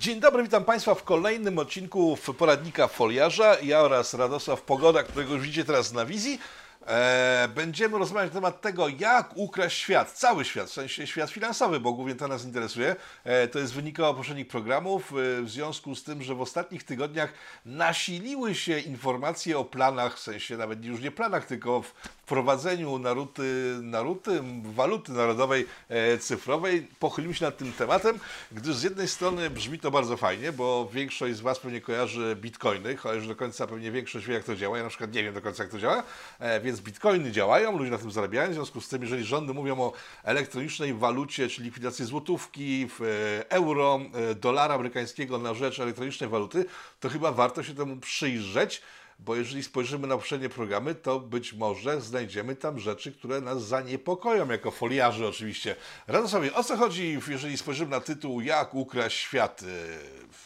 Dzień dobry, witam Państwa w kolejnym odcinku poradnika Foliarza. Ja oraz Radosław Pogoda, którego widzicie teraz na wizji. E, będziemy rozmawiać na temat tego, jak ukraść świat, cały świat, w sensie świat finansowy, bo głównie to nas interesuje. E, to jest wynikało poprzednich programów, e, w związku z tym, że w ostatnich tygodniach nasiliły się informacje o planach, w sensie nawet już nie planach, tylko w wprowadzeniu naruty, naruty waluty narodowej e, cyfrowej. Pochylimy się nad tym tematem, gdyż z jednej strony brzmi to bardzo fajnie, bo większość z Was pewnie kojarzy bitcoiny, chociaż do końca pewnie większość wie, jak to działa. Ja na przykład nie wiem do końca, jak to działa, e, więc bitcoiny działają, ludzie na tym zarabiają. W związku z tym, jeżeli rządy mówią o elektronicznej walucie, czyli likwidacji złotówki, e, euro, dolara amerykańskiego na rzecz elektronicznej waluty, to chyba warto się temu przyjrzeć bo jeżeli spojrzymy na poprzednie programy, to być może znajdziemy tam rzeczy, które nas zaniepokoją, jako foliarzy oczywiście. Radosławie, o co chodzi, jeżeli spojrzymy na tytuł Jak ukraść świat?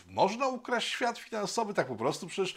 Można ukraść świat finansowy tak po prostu? Przecież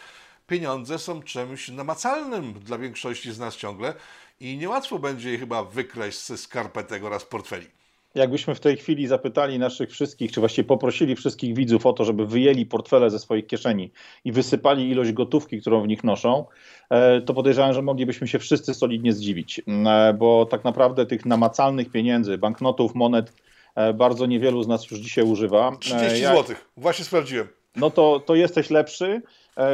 pieniądze są czymś namacalnym dla większości z nas ciągle i niełatwo będzie je chyba wykraść ze skarpetek oraz portfeli jakbyśmy w tej chwili zapytali naszych wszystkich, czy właściwie poprosili wszystkich widzów o to, żeby wyjęli portfele ze swoich kieszeni i wysypali ilość gotówki, którą w nich noszą, e, to podejrzewam, że moglibyśmy się wszyscy solidnie zdziwić, e, bo tak naprawdę tych namacalnych pieniędzy, banknotów, monet e, bardzo niewielu z nas już dzisiaj używa. 30 ja... zł, właśnie sprawdziłem. No to, to jesteś lepszy,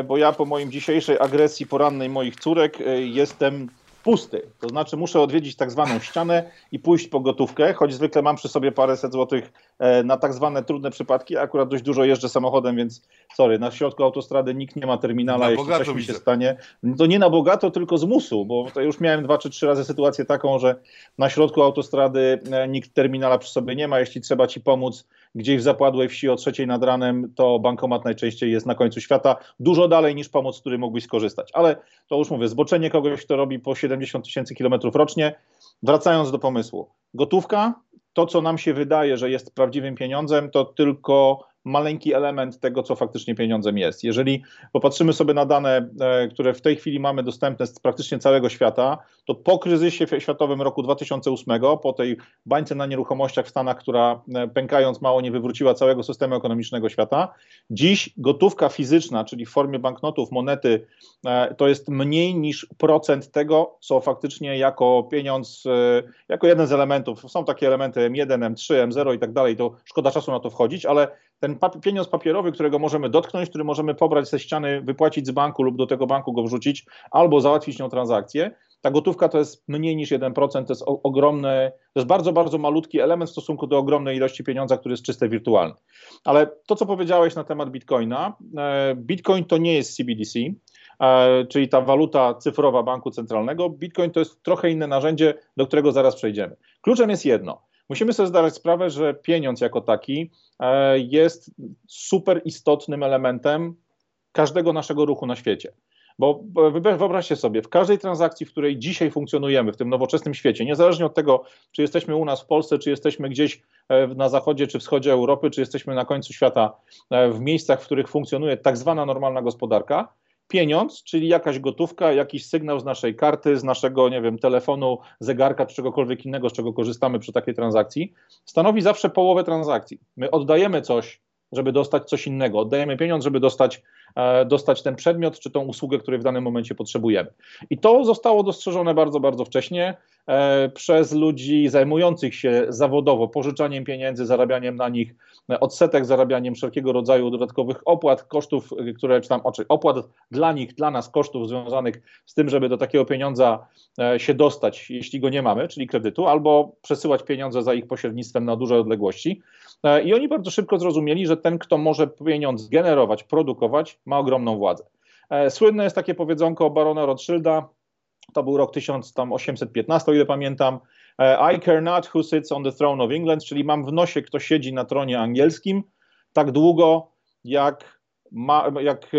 bo ja po moim dzisiejszej agresji porannej moich córek jestem pusty. To znaczy muszę odwiedzić tak zwaną ścianę i pójść po gotówkę, choć zwykle mam przy sobie paręset złotych e, na tak zwane trudne przypadki. Akurat dość dużo jeżdżę samochodem, więc sorry, na środku autostrady nikt nie ma terminala, na jeśli coś mi się widzę. stanie. To nie na bogato, tylko z musu, bo to już miałem dwa czy trzy razy sytuację taką, że na środku autostrady e, nikt terminala przy sobie nie ma. Jeśli trzeba ci pomóc gdzieś w zapadłej wsi o trzeciej nad ranem, to bankomat najczęściej jest na końcu świata, dużo dalej niż pomoc, z której mógłbyś skorzystać. Ale to już mówię, zboczenie kogoś, kto robi po 70 tysięcy kilometrów rocznie. Wracając do pomysłu. Gotówka, to co nam się wydaje, że jest prawdziwym pieniądzem, to tylko maleńki element tego, co faktycznie pieniądzem jest. Jeżeli popatrzymy sobie na dane, e, które w tej chwili mamy dostępne z praktycznie całego świata, to po kryzysie światowym roku 2008, po tej bańce na nieruchomościach w Stanach, która e, pękając mało nie wywróciła całego systemu ekonomicznego świata, dziś gotówka fizyczna, czyli w formie banknotów, monety, e, to jest mniej niż procent tego, co faktycznie jako pieniądz, jako jeden z elementów, są takie elementy M1, M3, M0 i tak dalej, to szkoda czasu na to wchodzić, ale ten pieniądz papierowy, którego możemy dotknąć, który możemy pobrać ze ściany, wypłacić z banku lub do tego banku go wrzucić, albo załatwić nią transakcję, ta gotówka to jest mniej niż 1%, to jest ogromny, to jest bardzo, bardzo malutki element w stosunku do ogromnej ilości pieniądza, który jest czyste wirtualny. Ale to, co powiedziałeś na temat Bitcoina, e, Bitcoin to nie jest CBDC, e, czyli ta waluta cyfrowa banku centralnego. Bitcoin to jest trochę inne narzędzie, do którego zaraz przejdziemy. Kluczem jest jedno – Musimy sobie zdawać sprawę, że pieniądz jako taki e, jest super istotnym elementem każdego naszego ruchu na świecie. Bo wyobraźcie sobie, w każdej transakcji, w której dzisiaj funkcjonujemy, w tym nowoczesnym świecie, niezależnie od tego, czy jesteśmy u nas w Polsce, czy jesteśmy gdzieś e, na zachodzie czy wschodzie Europy, czy jesteśmy na końcu świata, e, w miejscach, w których funkcjonuje tak zwana normalna gospodarka, pieniądz, czyli jakaś gotówka, jakiś sygnał z naszej karty, z naszego, nie wiem, telefonu, zegarka czy czegokolwiek innego, z czego korzystamy przy takiej transakcji, stanowi zawsze połowę transakcji. My oddajemy coś, żeby dostać coś innego, oddajemy pieniądz, żeby dostać E, dostać ten przedmiot czy tą usługę, której w danym momencie potrzebujemy. I to zostało dostrzeżone bardzo, bardzo wcześnie przez ludzi zajmujących się zawodowo pożyczaniem pieniędzy, zarabianiem na nich e, odsetek, zarabianiem wszelkiego rodzaju dodatkowych opłat, kosztów, które czy tam opłat dla nich, dla nas, kosztów związanych z tym, żeby do takiego pieniądza się dostać, jeśli go nie mamy, czyli kredytu, albo przesyłać pieniądze za ich pośrednictwem na duże odległości. I oni bardzo szybko zrozumieli, że ten, kto może pieniądz generować, produkować, ma ogromną władzę. E, słynne jest takie powiedzonko barona Rothschilda, to był rok 1815, o ile pamiętam. E, I care not who sits on the throne of England, czyli mam w nosie, kto siedzi na tronie angielskim, tak długo, jak, ma, jak e,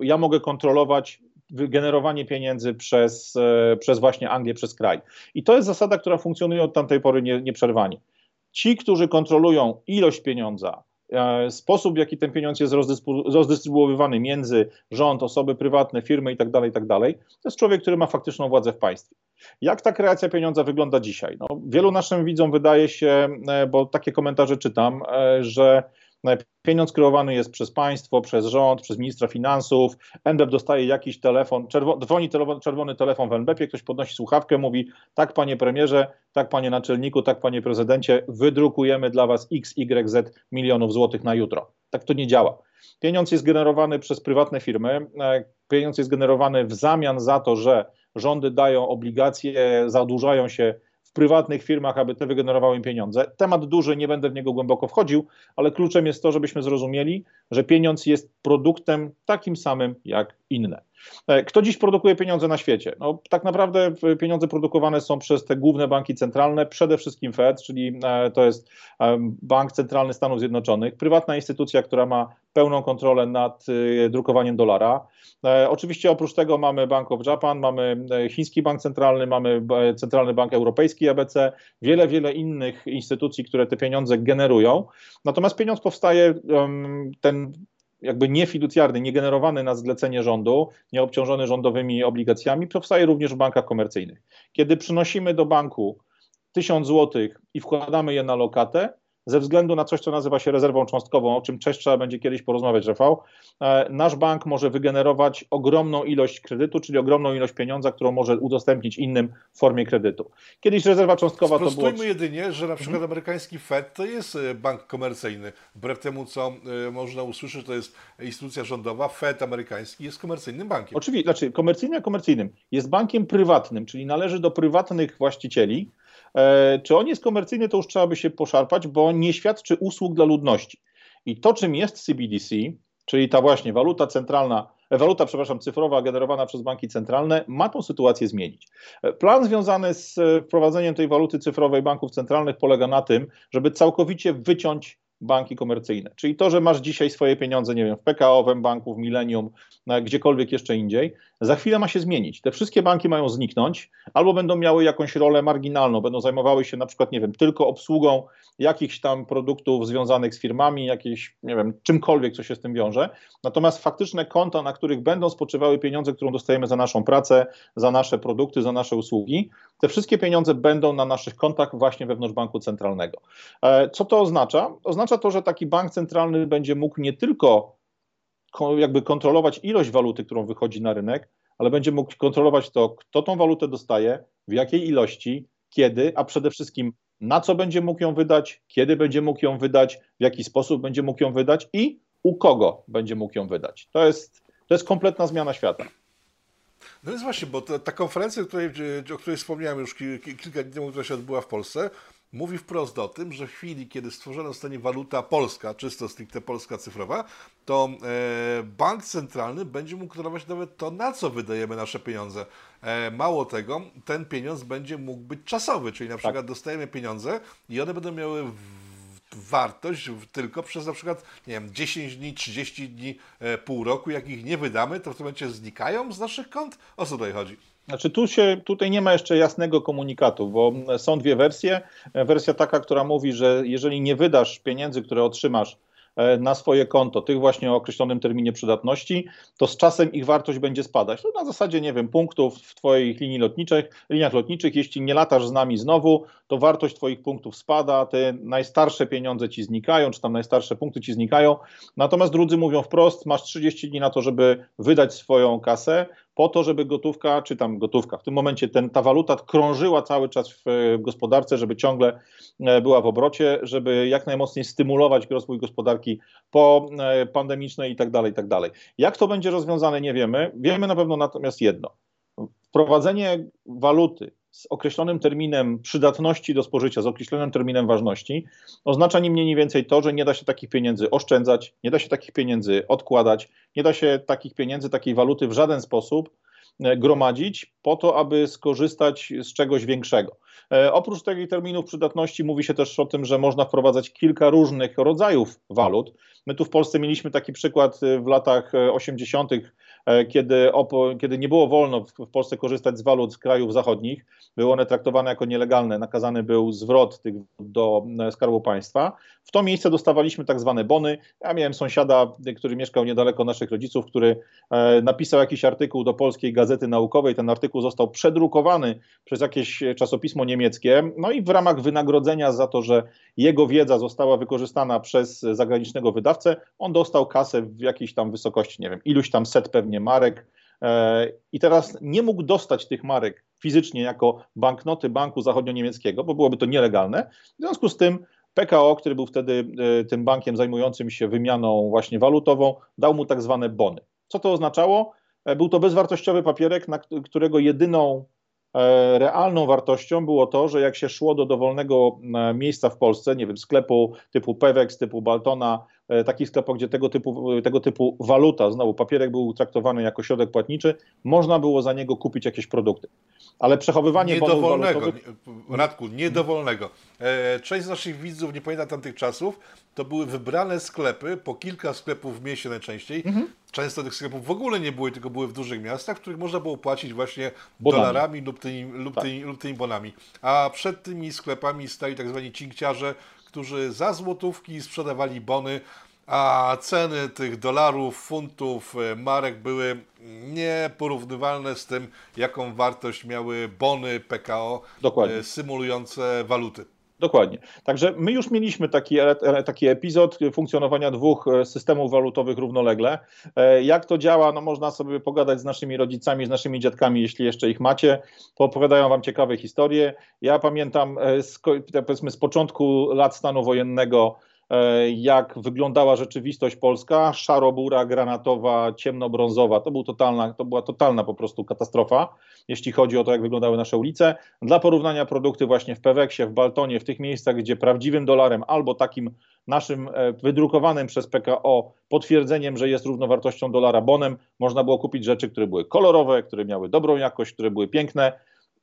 ja mogę kontrolować generowanie pieniędzy przez, przez właśnie Anglię, przez kraj. I to jest zasada, która funkcjonuje od tamtej pory nie, nieprzerwanie. Ci, którzy kontrolują ilość pieniądza, E, sposób, w jaki ten pieniądz jest rozdystrybuowywany między rząd, osoby prywatne, firmy itd., tak itd., tak to jest człowiek, który ma faktyczną władzę w państwie. Jak ta kreacja pieniądza wygląda dzisiaj? No, wielu naszym widzom wydaje się, e, bo takie komentarze czytam, e, że Pieniądz kreowany jest przez państwo, przez rząd, przez ministra finansów. NBP dostaje jakiś telefon, czerwo, dzwoni czerwony telefon w NBP, ktoś podnosi słuchawkę, mówi: Tak, panie premierze, tak, panie naczelniku, tak, panie prezydencie, wydrukujemy dla was X, Y, Z milionów złotych na jutro. Tak to nie działa. Pieniądz jest generowany przez prywatne firmy. E, pieniądz jest generowany w zamian za to, że rządy dają obligacje, zadłużają się w prywatnych firmach, aby te wygenerowały im pieniądze. Temat duży, nie będę w niego głęboko wchodził, ale kluczem jest to, żebyśmy zrozumieli, że pieniądz jest produktem takim samym jak inne. E, kto dziś produkuje pieniądze na świecie? No, tak naprawdę pieniądze produkowane są przez te główne banki centralne, przede wszystkim Fed, czyli e, to jest Bank Centralny Stanów Zjednoczonych, prywatna instytucja, która ma pełną kontrolę nad e, drukowaniem dolara. Oczywiście oprócz tego mamy Bank of Japan, mamy Chiński Bank Centralny, mamy Centralny Bank Europejski ABC, wiele, wiele innych instytucji, które te pieniądze generują. Natomiast pieniądz powstaje, ten jakby niefiducjarny, niegenerowany na zlecenie rządu, nieobciążony rządowymi obligacjami, powstaje również w bankach komercyjnych. Kiedy przynosimy do banku 1000 zł i wkładamy je na lokatę, ze względu na coś, co nazywa się rezerwą cząstkową, o czym też trzeba będzie kiedyś porozmawiać, Rafał, e, nasz bank może wygenerować ogromną ilość kredytu, czyli ogromną ilość pieniądza, którą może udostępnić innym w formie kredytu. Kiedyś rezerwa cząstkowa to było... jedynie, że na przykład amerykański Fed to jest e, bank komercyjny. Wbrew temu, co e, można usłyszeć, to jest instytucja rządowa, Fed amerykański jest komercyjnym bankiem. Oczywiście, znaczy komercyjnym, komercyjnym. Jest bankiem prywatnym, czyli należy do prywatnych właścicieli, czy on jest komercyjny, to już trzeba by się poszarpać, bo nie świadczy usług dla ludności. I to, czym jest CBDC, czyli ta właśnie waluta centralna, e, waluta, przepraszam, cyfrowa generowana przez banki centralne, ma tą sytuację zmienić. E, plan związany z wprowadzeniem tej waluty cyfrowej banków centralnych polega na tym, żeby całkowicie wyciąć banki komercyjne. Czyli to, że masz dzisiaj swoje pieniądze, nie wiem, w PKO, w banku, w Millennium, gdziekolwiek jeszcze indziej, za chwilę ma się zmienić. Te wszystkie banki mają zniknąć, albo będą miały jakąś rolę marginalną, będą zajmowały się na przykład, nie wiem, tylko obsługą jakichś tam produktów związanych z firmami, jakieś, nie wiem, czymkolwiek, co się z tym wiąże. Natomiast faktyczne konta, na których będą spoczywały pieniądze, które dostajemy za naszą pracę, za nasze produkty, za nasze usługi, te wszystkie pieniądze będą na naszych kontach właśnie wewnątrz banku centralnego. E, co to oznacza? Oznacza to, że taki bank centralny będzie mógł nie tylko jakby kontrolować ilość waluty, którą wychodzi na rynek, ale będzie mógł kontrolować to, kto tą walutę dostaje, w jakiej ilości, kiedy, a przede wszystkim na co będzie mógł ją wydać, kiedy będzie mógł ją wydać, w jaki sposób będzie mógł ją wydać i u kogo będzie mógł ją wydać. To jest, to jest kompletna zmiana świata. No jest właśnie, bo ta, ta konferencja, której, o której wspomniałem już kilka dni temu, która się odbyła w Polsce, mówi wprost o tym, że w chwili, kiedy stworzona zostanie waluta polska, czysto stricte polska cyfrowa, to e, bank centralny będzie mógł kontrolować nawet to, na co wydajemy nasze pieniądze. E, mało tego, ten pieniądz będzie mógł być czasowy, czyli na przykład tak. dostajemy pieniądze i one będą miały wartość tylko przez na przykład, nie wiem, 10 dni, 30 dni, e, pół roku, jak ich nie wydamy, to w tym momencie znikają z naszych kont? O co tutaj chodzi? Znaczy tu się, tutaj nie ma jeszcze jasnego komunikatu, bo są dwie wersje. Wersja taka, która mówi, że jeżeli nie wydasz pieniędzy, które otrzymasz E, na swoje konto, tych właśnie o określonym terminie przydatności, to z czasem ich wartość będzie spadać. To na zasadzie, nie wiem, punktów w Twoich linii lotniczych, liniach lotniczych, jeśli nie latasz z nami znowu, to wartość Twoich punktów spada, te najstarsze pieniądze Ci znikają, czy tam najstarsze punkty Ci znikają. Natomiast drudzy mówią wprost, masz 30 dni na to, żeby wydać swoją kasę, po to, żeby gotówka, czy tam gotówka, w tym momencie ten, ta waluta krążyła cały czas w, w gospodarce, żeby ciągle e, była w obrocie, żeby jak najmocniej stymulować rozwój gospodarki po e, i tak dalej, i tak dalej. Jak to będzie rozwiązane, nie wiemy. Wiemy na pewno natomiast jedno. Wprowadzenie waluty z określonym terminem przydatności do spożycia, z określonym terminem ważności, oznacza nie mniej, nie więcej to, że nie da się takich pieniędzy oszczędzać, nie da się takich pieniędzy odkładać, nie da się takich pieniędzy, takiej waluty w żaden sposób e, gromadzić po to, aby skorzystać z czegoś większego. E, oprócz takich terminów przydatności mówi się też o tym, że można wprowadzać kilka różnych rodzajów walut. My tu w Polsce mieliśmy taki przykład e, w latach 80 e, kiedy, kiedy nie było wolno w Polsce korzystać z walut z krajów zachodnich, były one traktowane jako nielegalne, nakazany był zwrot tych do e, Skarbu Państwa. W to miejsce dostawaliśmy tak zwane bony. Ja miałem sąsiada, który mieszkał niedaleko naszych rodziców, który napisał jakiś artykuł do polskiej gazety naukowej. Ten artykuł został przedrukowany przez jakieś czasopismo niemieckie. No i w ramach wynagrodzenia za to, że jego wiedza została wykorzystana przez zagranicznego wydawcę, on dostał kasę w jakiejś tam wysokości, nie wiem, iluś tam set pewnie marek. E, I teraz nie mógł dostać tych marek fizycznie jako banknoty banku zachodnio-niemieckiego, bo byłoby to nielegalne. W związku z tym PKO, który był wtedy e, tym bankiem zajmującym się wymianą właśnie walutową, dał mu tak zwane bony. Co to oznaczało? E, był to bezwartościowy papierek, którego jedyną realną wartością było to, że jak się szło do dowolnego miejsca w Polsce, nie wiem, sklepu typu Pewex, typu Baltona, takich sklepów, gdzie tego typu, tego typu waluta, znowu papierek był traktowany jako środek płatniczy, można było za niego kupić jakieś produkty. Ale przechowywanie niedowolnego, walutowych... Radku, niedowolnego. Część z naszych widzów nie pamięta tamtych czasów, to były wybrane sklepy, po kilka sklepów w mieście najczęściej. Mhm. Często tych sklepów w ogóle nie było, tylko były w dużych miastach, w których można było płacić właśnie bonami. dolarami lub tymi, lub, tak. tymi, lub tymi bonami. A przed tymi sklepami stali tak zwani cinkciarze, którzy za złotówki sprzedawali bony, a ceny tych dolarów, funtów, e, marek były nieporównywalne z tym, jaką wartość miały bony PKO Dokładnie. E, symulujące waluty. Dokładnie. Także my już mieliśmy taki, taki epizod funkcjonowania dwóch e, systemów walutowych równolegle. E, jak to działa, no można sobie pogadać z naszymi rodzicami, z naszymi dziadkami, jeśli jeszcze ich macie. Opowiadają wam ciekawe historie. Ja pamiętam e, z, powiedzmy z początku lat stanu wojennego jak wyglądała rzeczywistość polska, szarobura, granatowa, ciemnobrązowa. To, był totalna, to była totalna po prostu katastrofa, jeśli chodzi o to, jak wyglądały nasze ulice. Dla porównania produkty właśnie w Peweksie, w Baltonie, w tych miejscach, gdzie prawdziwym dolarem albo takim naszym e, wydrukowanym przez PKO potwierdzeniem, że jest równowartością dolara bonem, można było kupić rzeczy, które były kolorowe, które miały dobrą jakość, które były piękne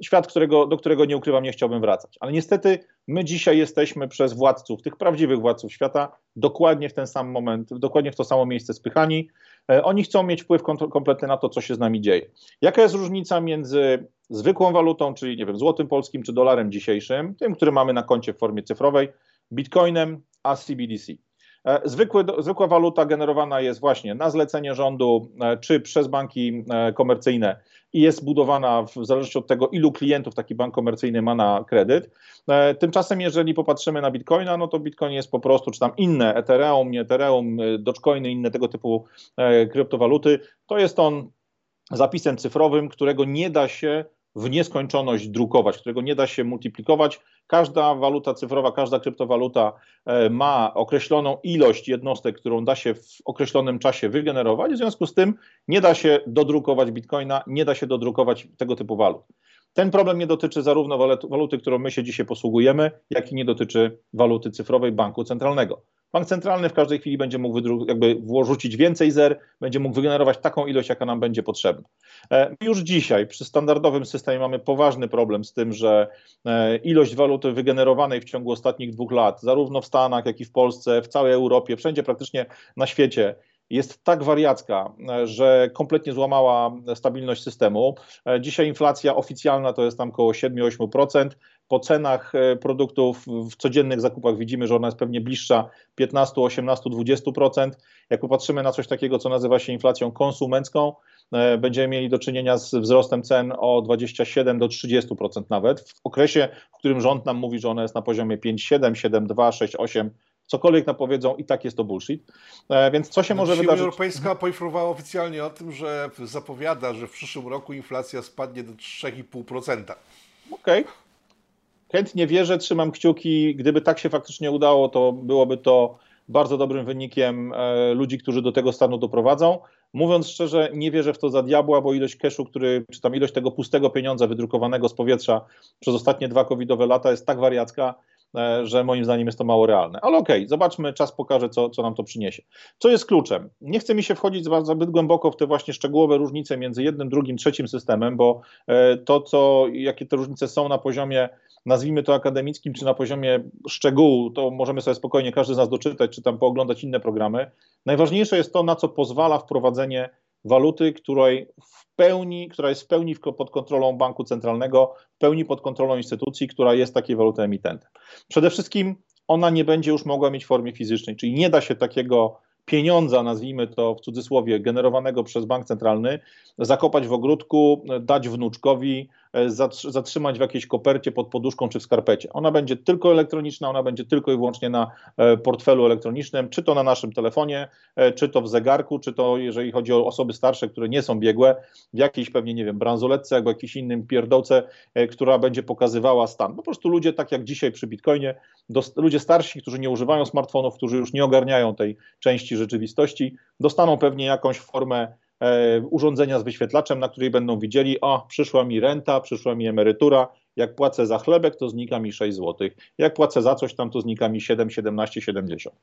świat, którego, do którego nie ukrywam, nie chciałbym wracać. Ale niestety my dzisiaj jesteśmy przez władców, tych prawdziwych władców świata, dokładnie w ten sam moment, dokładnie w to samo miejsce spychani. E, oni chcą mieć wpływ kompletny na to, co się z nami dzieje. Jaka jest różnica między zwykłą walutą, czyli nie wiem, złotym polskim czy dolarem dzisiejszym, tym, który mamy na koncie w formie cyfrowej, bitcoinem, a CBDC? E, zwykły, zwykła waluta generowana jest właśnie na zlecenie rządu e, czy przez banki komercyjne i jest budowana w zależności od tego, ilu klientów taki bank komercyjny ma na kredyt. E, tymczasem, jeżeli popatrzymy na Bitcoina, no to Bitcoin jest po prostu, czy tam inne Ethereum, nie Ethereum, e, Dogecoiny, inne tego typu e, kryptowaluty, to jest on zapisem cyfrowym, którego nie da się w nieskończoność drukować, którego nie da się multiplikować. Każda waluta cyfrowa, każda kryptowaluta e, ma określoną ilość jednostek, którą da się w określonym czasie wygenerować, w związku z tym nie da się dodrukować bitcoina, nie da się dodrukować tego typu walut. Ten problem nie dotyczy zarówno waluty, którą my się dzisiaj posługujemy, jak i nie dotyczy waluty cyfrowej banku centralnego. Bank centralny w każdej chwili będzie mógł jakby włożyć więcej zer, będzie mógł wygenerować taką ilość, jaka nam będzie potrzebna. E, już dzisiaj przy standardowym systemie mamy poważny problem z tym, że e, ilość waluty wygenerowanej w ciągu ostatnich dwóch lat, zarówno w Stanach, jak i w Polsce, w całej Europie, wszędzie praktycznie na świecie, jest tak wariacka, e, że kompletnie złamała stabilność systemu. Dzisiaj inflacja oficjalna to jest tam około 7-8%. Po cenach produktów w codziennych zakupach widzimy, że ona jest pewnie bliższa 15, 18, 20%. Jak popatrzymy na coś takiego, co nazywa się inflacją konsumencką, E, będziemy mieli do czynienia z wzrostem cen o 27 do 30% nawet, w okresie, w którym rząd nam mówi, że ona jest na poziomie 5,7, 7,2, 6,8, cokolwiek napowiedzą i tak jest to bullshit. E, więc co się może Unia wydarzyć? Unia Europejska poinformowała oficjalnie o tym, że zapowiada, że w przyszłym roku inflacja spadnie do 3,5%. Okej. Okay. Chętnie wierzę, trzymam kciuki. Gdyby tak się faktycznie udało, to byłoby to bardzo dobrym wynikiem e, ludzi, którzy do tego stanu doprowadzą. Mówiąc szczerze, nie wierzę w to za diabła, bo ilość cashu, który, czy tam ilość tego pustego pieniądza wydrukowanego z powietrza przez ostatnie dwa covidowe lata jest tak wariacka, e, że moim zdaniem jest to mało realne. Ale okej, okay, zobaczmy, czas pokaże, co, co nam to przyniesie. Co jest kluczem? Nie chce mi się wchodzić zbyt głęboko w te właśnie szczegółowe różnice między jednym, drugim, trzecim systemem, bo e, to, co, jakie te różnice są na poziomie nazwijmy to akademickim, czy na poziomie szczegółu, to możemy sobie spokojnie każdy z nas doczytać, czy tam pooglądać inne programy. Najważniejsze jest to, na co pozwala wprowadzenie waluty, której w pełni, która jest w pełni pod kontrolą banku centralnego, w pełni pod kontrolą instytucji, która jest takiej waluty emitentem. Przede wszystkim ona nie będzie już mogła mieć formie fizycznej, czyli nie da się takiego pieniądza, nazwijmy to w cudzysłowie, generowanego przez bank centralny, zakopać w ogródku, dać wnuczkowi, zatrzymać w jakiejś kopercie pod poduszką czy w skarpecie. Ona będzie tylko elektroniczna, ona będzie tylko i wyłącznie na e, portfelu elektronicznym, czy to na naszym telefonie, e, czy to w zegarku, czy to jeżeli chodzi o osoby starsze, które nie są biegłe, w jakiejś pewnie, nie wiem, bransoletce albo jakimś innym pierdołce, która będzie pokazywała stan. Po prostu ludzie, tak jak dzisiaj przy Bitcoinie, ludzie starsi, którzy nie używają smartfonów, którzy już nie ogarniają tej części rzeczywistości, dostaną pewnie jakąś formę E, urządzenia z wyświetlaczem, na której będą widzieli, o, przyszła mi renta, przyszła mi emerytura, jak płacę za chlebek, to znika mi 6 zł, jak płacę za coś tam, to znika mi 7, 17, 70.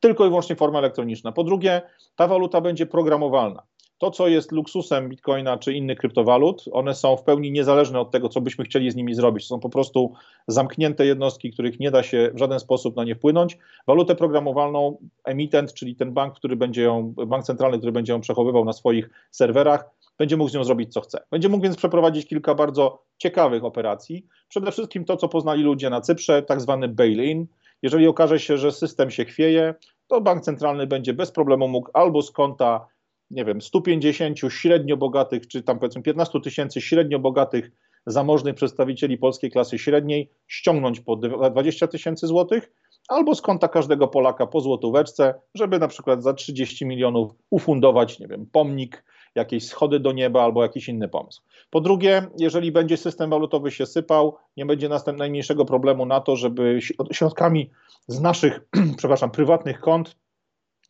Tylko i wyłącznie forma elektroniczna. Po drugie, ta waluta będzie programowalna to, co jest luksusem bitcoina czy innych kryptowalut, one są w pełni niezależne od tego, co byśmy chcieli z nimi zrobić. Są po prostu zamknięte jednostki, których nie da się w żaden sposób na nie wpłynąć. Walutę programowalną emitent, czyli ten bank, który będzie ją, bank centralny, który będzie ją przechowywał na swoich serwerach, będzie mógł z nią zrobić co chce. Będzie mógł więc przeprowadzić kilka bardzo ciekawych operacji. Przede wszystkim to, co poznali ludzie na Cyprze, tak zwany bail-in. Jeżeli okaże się, że system się chwieje, to bank centralny będzie bez problemu mógł albo z konta nie wiem, 150 średnio bogatych, czy tam powiedzmy 15 tysięcy średnio bogatych, zamożnych przedstawicieli polskiej klasy średniej ściągnąć po 20 tysięcy złotych, albo z konta każdego Polaka po złotóweczce, żeby na przykład za 30 milionów ufundować, nie wiem, pomnik, jakieś schody do nieba albo jakiś inny pomysł. Po drugie, jeżeli będzie system walutowy się sypał, nie będzie następnego najmniejszego problemu na to, żeby środkami z naszych, przepraszam, prywatnych kont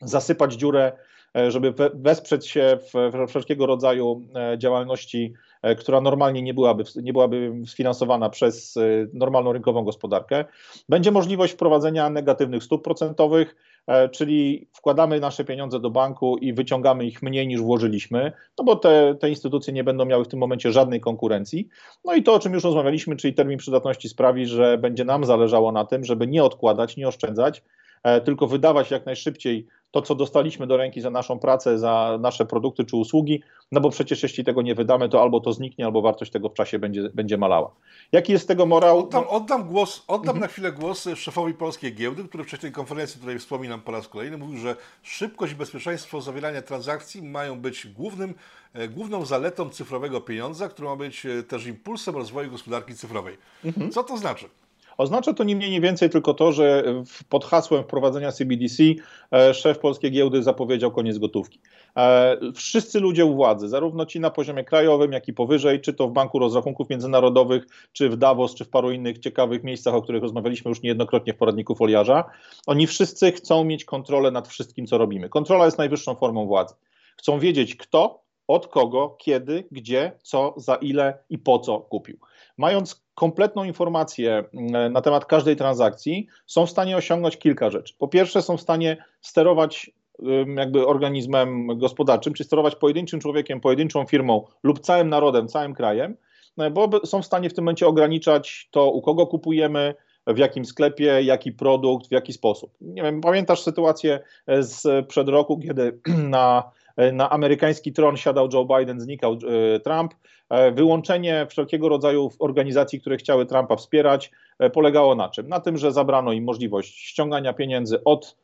zasypać dziurę żeby wesprzeć się w wszelkiego rodzaju e, działalności, e, która normalnie nie byłaby, nie byłaby sfinansowana przez normalną rynkową gospodarkę. Będzie możliwość wprowadzenia negatywnych stóp procentowych, czyli wkładamy nasze pieniądze do banku i wyciągamy ich mniej niż włożyliśmy, no bo te, te instytucje nie będą miały w tym momencie żadnej konkurencji. No i to, o czym już rozmawialiśmy, czyli termin przydatności sprawi, że będzie nam zależało na tym, żeby nie odkładać, nie oszczędzać, tylko wydawać jak najszybciej to, co dostaliśmy do ręki za naszą pracę, za nasze produkty czy usługi, no bo przecież jeśli tego nie wydamy, to albo to zniknie, albo wartość tego w czasie będzie, będzie malała. Jaki jest tego morał? Oddam, oddam, głos, oddam mhm. na chwilę głos szefowi Polskiej Giełdy, który w wcześniej konferencji, której wspominam po raz kolejny, mówił, że szybkość i bezpieczeństwo zawierania transakcji mają być głównym, e, główną zaletą cyfrowego pieniądza, który ma być e, też impulsem rozwoju gospodarki cyfrowej. Mhm. Co to znaczy? Oznacza to nie mniej, nie więcej tylko to, że pod hasłem wprowadzenia CBDC e, szef polskiej giełdy zapowiedział koniec gotówki. E, wszyscy ludzie u władzy, zarówno ci na poziomie krajowym, jak i powyżej, czy to w Banku Rozrachunków Międzynarodowych, czy w Davos, czy w paru innych ciekawych miejscach, o których rozmawialiśmy już niejednokrotnie w poradniku foliarza, oni wszyscy chcą mieć kontrolę nad wszystkim, co robimy. Kontrola jest najwyższą formą władzy. Chcą wiedzieć kto, od kogo, kiedy, gdzie, co, za ile i po co kupił. Mając kompletną informację mm, na temat każdej transakcji, są w stanie osiągnąć kilka rzeczy. Po pierwsze, są w stanie sterować jakby organizmem gospodarczym, czy sterować pojedynczym człowiekiem, pojedynczą firmą lub całym narodem, całym krajem, no, bo są w stanie w tym momencie ograniczać to, u kogo kupujemy, w jakim sklepie, jaki produkt, w jaki sposób. Nie wiem, pamiętasz sytuację z przed roku, kiedy na E, na amerykański tron siadał Joe Biden, znikał e, Trump. E, wyłączenie wszelkiego rodzaju organizacji, które chciały Trumpa wspierać, polegało na czym? Na tym, że zabrano im możliwość ściągania pieniędzy od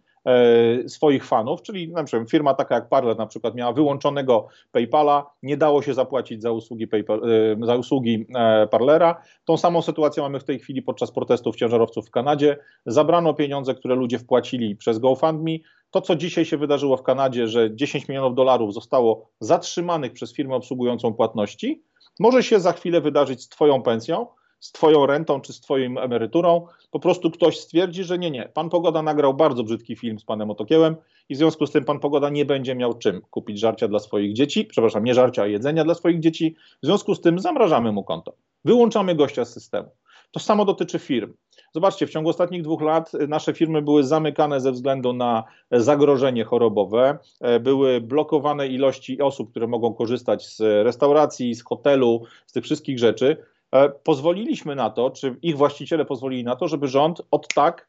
swoich fanów, czyli na przykład firma taka jak Parler na przykład miała wyłączonego PayPala, nie dało się zapłacić za usługi, PayPal, za usługi Parlera. Tą samą sytuację mamy w tej chwili podczas protestów ciężarowców w Kanadzie. Zabrano pieniądze, które ludzie wpłacili przez GoFundMe, to, co dzisiaj się wydarzyło w Kanadzie, że 10 milionów dolarów zostało zatrzymanych przez firmę obsługującą płatności, może się za chwilę wydarzyć z Twoją pensją, z Twoją rentą czy z Twoją emeryturą. Po prostu ktoś stwierdzi, że nie, nie. Pan Pogoda nagrał bardzo brzydki film z panem Otokiełem i w związku z tym pan Pogoda nie będzie miał czym kupić żarcia dla swoich dzieci, przepraszam, nie żarcia, a jedzenia dla swoich dzieci. W związku z tym zamrażamy mu konto. Wyłączamy gościa z systemu. To samo dotyczy firm. Zobaczcie, w ciągu ostatnich dwóch lat nasze firmy były zamykane ze względu na zagrożenie chorobowe, były blokowane ilości osób, które mogą korzystać z restauracji, z hotelu, z tych wszystkich rzeczy. E, pozwoliliśmy na to, czy ich właściciele pozwolili na to, żeby rząd od tak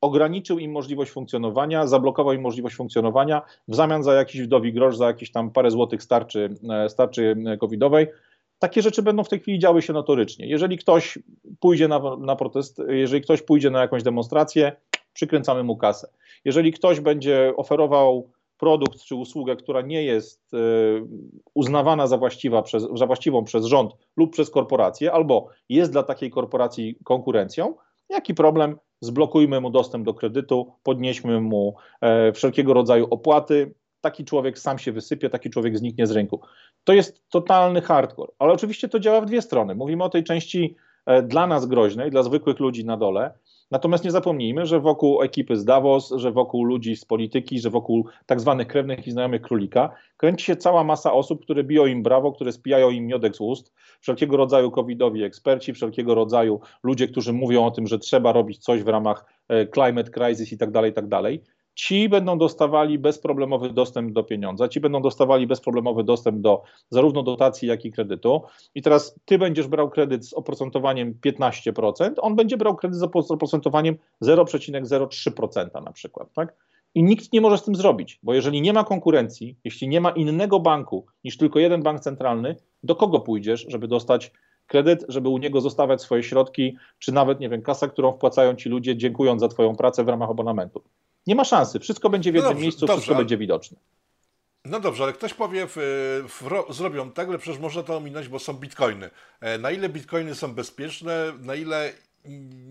ograniczył im możliwość funkcjonowania, zablokował im możliwość funkcjonowania w zamian za jakiś wdowi grosz, za jakieś tam parę złotych starczy, e, starczy covidowej. Takie rzeczy będą w tej chwili działy się notorycznie. Jeżeli ktoś pójdzie na, na protest, jeżeli ktoś pójdzie na jakąś demonstrację, przykręcamy mu kasę. Jeżeli ktoś będzie oferował produkt czy usługę, która nie jest e, uznawana za, właściwa przez, za właściwą przez rząd lub przez korporację, albo jest dla takiej korporacji konkurencją, jaki problem? Zblokujmy mu dostęp do kredytu, podnieśmy mu e, wszelkiego rodzaju opłaty. Taki człowiek sam się wysypie, taki człowiek zniknie z rynku. To jest totalny hardcore, ale oczywiście to działa w dwie strony. Mówimy o tej części e, dla nas groźnej, dla zwykłych ludzi na dole, Natomiast nie zapomnijmy, że wokół ekipy z Davos, że wokół ludzi z polityki, że wokół tak zwanych krewnych i znajomych królika kręci się cała masa osób, które biją im brawo, które spijają im miodek z ust, wszelkiego rodzaju covidowi eksperci, wszelkiego rodzaju ludzie, którzy mówią o tym, że trzeba robić coś w ramach e, climate crisis i tak dalej, i tak dalej ci będą dostawali bezproblemowy dostęp do pieniądza, ci będą dostawali bezproblemowy dostęp do zarówno dotacji, jak i kredytu. I teraz ty będziesz brał kredyt z oprocentowaniem 15%, on będzie brał kredyt z oprocentowaniem 0,03% na przykład, tak? I nikt nie może z tym zrobić, bo jeżeli nie ma konkurencji, jeśli nie ma innego banku niż tylko jeden bank centralny, do kogo pójdziesz, żeby dostać kredyt, żeby u niego zostawiać swoje środki, czy nawet, nie wiem, kasa, którą wpłacają ci ludzie, dziękując za Twoją pracę w ramach abonamentu. Nie ma szansy. Wszystko będzie w jednym no dobrze, miejscu, dobrze, wszystko ale... będzie widoczne. No dobrze, ale ktoś powie, w, w, zrobią tak, ale przecież można to ominąć, bo są bitcoiny. E, na ile bitcoiny są bezpieczne, na ile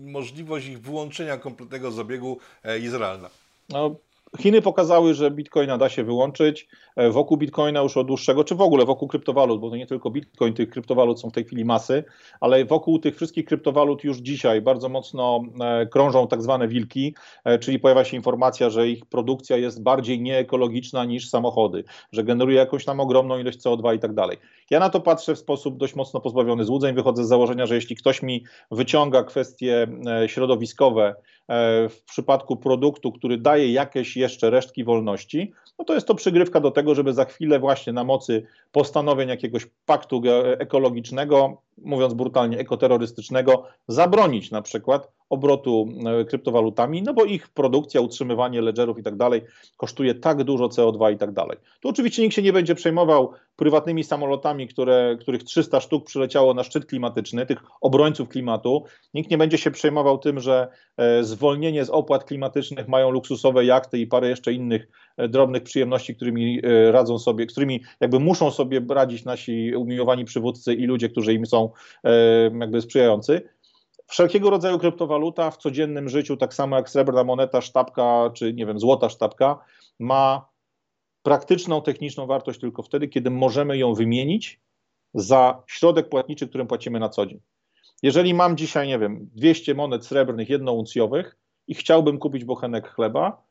możliwość ich wyłączenia kompletnego z obiegu e, jest realna? No, Chiny pokazały, że bitcoina da się wyłączyć. E, wokół bitcoina już od dłuższego, czy w ogóle wokół kryptowalut, bo to nie tylko bitcoin, tych kryptowalut są w tej chwili masy, ale wokół tych wszystkich kryptowalut już dzisiaj bardzo mocno e, krążą tak zwane wilki, e, czyli pojawia się informacja, że ich produkcja jest bardziej nieekologiczna niż samochody, że generuje jakąś tam ogromną ilość CO2 i tak dalej. Ja na to patrzę w sposób dość mocno pozbawiony złudzeń. Wychodzę z założenia, że jeśli ktoś mi wyciąga kwestie środowiskowe, w przypadku produktu, który daje jakieś jeszcze resztki wolności, no to jest to przygrywka do tego, żeby za chwilę właśnie na mocy postanowień jakiegoś paktu ekologicznego, mówiąc brutalnie ekoterrorystycznego, zabronić na przykład obrotu e, kryptowalutami, no bo ich produkcja, utrzymywanie ledgerów i tak dalej kosztuje tak dużo CO2 i tak dalej. Tu oczywiście nikt się nie będzie przejmował prywatnymi samolotami, które, których 300 sztuk przyleciało na szczyt klimatyczny, tych obrońców klimatu. Nikt nie będzie się przejmował tym, że e, zwolnienie z opłat klimatycznych mają luksusowe jachty i parę jeszcze innych e, drobnych przyjemności, którymi radzą sobie, którymi jakby muszą sobie radzić nasi umiłowani przywódcy i ludzie, którzy im są jakby sprzyjający wszelkiego rodzaju kryptowaluta w codziennym życiu, tak samo jak srebrna moneta, sztabka, czy nie wiem, złota sztabka, ma praktyczną, techniczną wartość tylko wtedy, kiedy możemy ją wymienić za środek płatniczy, którym płacimy na co dzień. Jeżeli mam dzisiaj, nie wiem, 200 monet srebrnych jednouncjowych i chciałbym kupić bochenek chleba,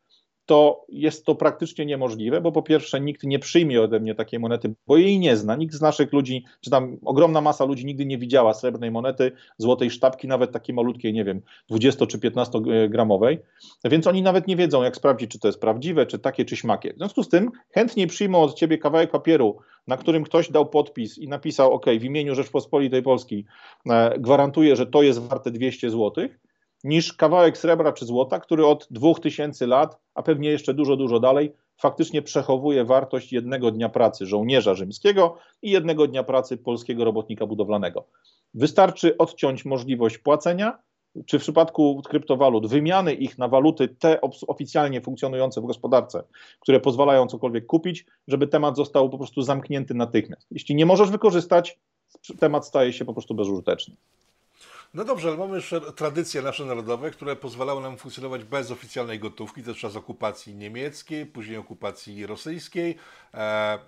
to jest to praktycznie niemożliwe, bo po pierwsze nikt nie przyjmie ode mnie takiej monety, bo jej nie zna. Nikt z naszych ludzi, czy tam ogromna masa ludzi nigdy nie widziała srebrnej monety, złotej sztabki, nawet takiej malutkiej, nie wiem, 20 czy 15 gramowej, więc oni nawet nie wiedzą, jak sprawdzić, czy to jest prawdziwe, czy takie, czy śmakie. W związku z tym chętniej przyjmą od ciebie kawałek papieru, na którym ktoś dał podpis i napisał, OK, w imieniu Rzeczpospolitej Polskiej e, gwarantuję, że to jest warte 200 złotych, niż kawałek srebra czy złota, który od 2000 lat, a pewnie jeszcze dużo, dużo dalej, faktycznie przechowuje wartość jednego dnia pracy żołnierza rzymskiego i jednego dnia pracy polskiego robotnika budowlanego. Wystarczy odciąć możliwość płacenia, czy w przypadku kryptowalut wymiany ich na waluty te oficjalnie funkcjonujące w gospodarce, które pozwalają cokolwiek kupić, żeby temat został po prostu zamknięty natychmiast. Jeśli nie możesz wykorzystać, temat staje się po prostu bezużyteczny. No dobrze, ale mamy jeszcze tradycje nasze narodowe, które pozwalały nam funkcjonować bez oficjalnej gotówki, też czas okupacji niemieckiej, później okupacji rosyjskiej. E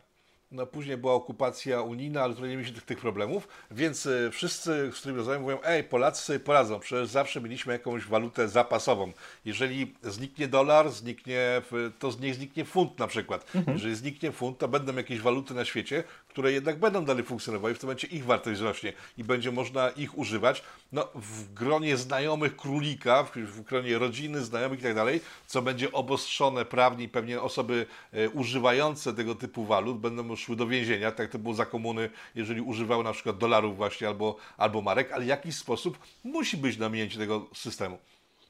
no, później była okupacja unijna, ale tutaj nie mieliśmy tych, tych problemów, więc y, wszyscy, z którymi rozmawiam, mówią, ej, Polacy sobie poradzą, przecież zawsze mieliśmy jakąś walutę zapasową. Jeżeli zniknie dolar, zniknie, to z niej zniknie funt na przykład. Mhm. Jeżeli zniknie funt, to będą jakieś waluty na świecie, które jednak będą dalej funkcjonowały w tym momencie ich wartość wzrośnie i będzie można ich używać. No, w gronie znajomych królika, w, w gronie rodziny, znajomych i tak dalej, co będzie obostrzone prawnie i pewnie osoby e, używające tego typu walut będą szły do więzienia, tak to było za komuny, jeżeli używały na przykład dolarów właśnie albo, albo marek, ale w jakiś sposób musi być namięcie tego systemu.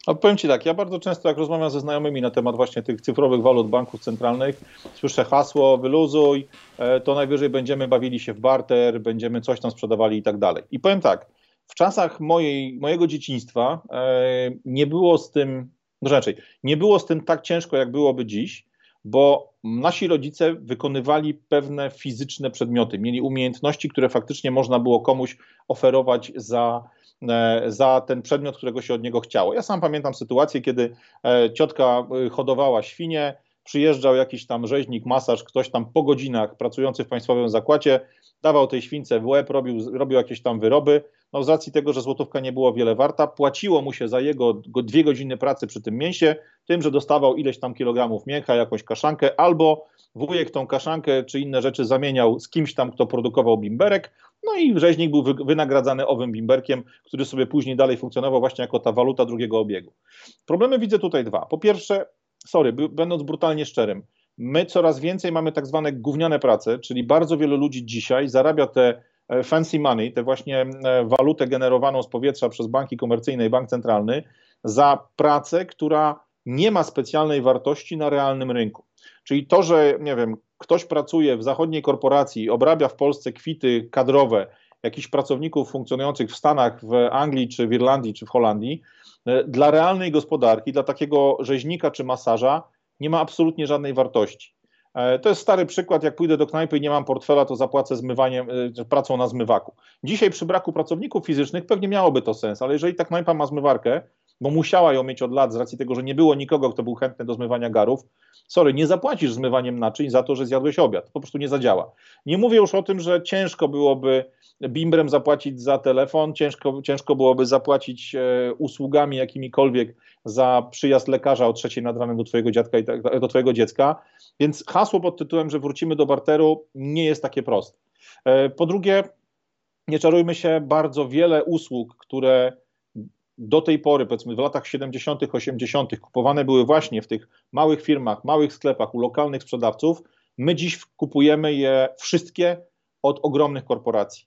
A powiem Ci tak, ja bardzo często jak rozmawiam ze znajomymi na temat właśnie tych cyfrowych walut banków centralnych, słyszę hasło wyluzuj, e, to najwyżej będziemy bawili się w barter, będziemy coś tam sprzedawali i tak dalej. I powiem tak, w czasach mojej, mojego dzieciństwa e, nie było z tym, no raczej, nie było z tym tak ciężko, jak byłoby dziś, bo nasi rodzice wykonywali pewne fizyczne przedmioty, mieli umiejętności, które faktycznie można było komuś oferować za, za ten przedmiot, którego się od niego chciało. Ja sam pamiętam sytuację, kiedy e, ciotka hodowała świnie, przyjeżdżał jakiś tam rzeźnik, masaż, ktoś tam po godzinach pracujący w państwowym zakładzie, dawał tej śwince w łeb, robił, robił jakieś tam wyroby, no z racji tego, że złotówka nie była wiele warta, płaciło mu się za jego dwie godziny pracy przy tym mięsie, tym, że dostawał ileś tam kilogramów mięcha, jakąś kaszankę, albo wujek tą kaszankę czy inne rzeczy zamieniał z kimś tam, kto produkował bimberek, no i rzeźnik był wynagradzany owym bimberkiem, który sobie później dalej funkcjonował właśnie jako ta waluta drugiego obiegu. Problemy widzę tutaj dwa. Po pierwsze, sorry, będąc brutalnie szczerym, my coraz więcej mamy tak zwane gówniane prace, czyli bardzo wielu ludzi dzisiaj zarabia te E, fancy money, tę właśnie e, walutę generowaną z powietrza przez banki komercyjne i bank centralny, za pracę, która nie ma specjalnej wartości na realnym rynku. Czyli to, że nie wiem, ktoś pracuje w zachodniej korporacji, obrabia w Polsce kwity kadrowe jakichś pracowników funkcjonujących w Stanach, w Anglii, czy w Irlandii, czy w Holandii, e, dla realnej gospodarki, dla takiego rzeźnika czy masaża nie ma absolutnie żadnej wartości. E, to jest stary przykład, jak pójdę do knajpy i nie mam portfela, to zapłacę zmywaniem, e, pracą na zmywaku. Dzisiaj przy braku pracowników fizycznych pewnie miałoby to sens, ale jeżeli ta knajpa ma zmywarkę, bo musiała ją mieć od lat z racji tego, że nie było nikogo, kto był chętny do zmywania garów, sorry, nie zapłacisz zmywaniem naczyń za to, że zjadłeś obiad. Po prostu nie zadziała. Nie mówię już o tym, że ciężko byłoby bimbrem zapłacić za telefon, ciężko, ciężko byłoby zapłacić e, usługami jakimikolwiek za przyjazd lekarza o trzeciej nad ranem do twojego dziadka i tak, do twojego dziecka. Więc hasło pod tytułem, że wrócimy do barteru nie jest takie proste. E, po drugie, nie czarujmy się, bardzo wiele usług, które do tej pory, powiedzmy w latach 70., 80., kupowane były właśnie w tych małych firmach, małych sklepach, u lokalnych sprzedawców, my dziś kupujemy je wszystkie od ogromnych korporacji.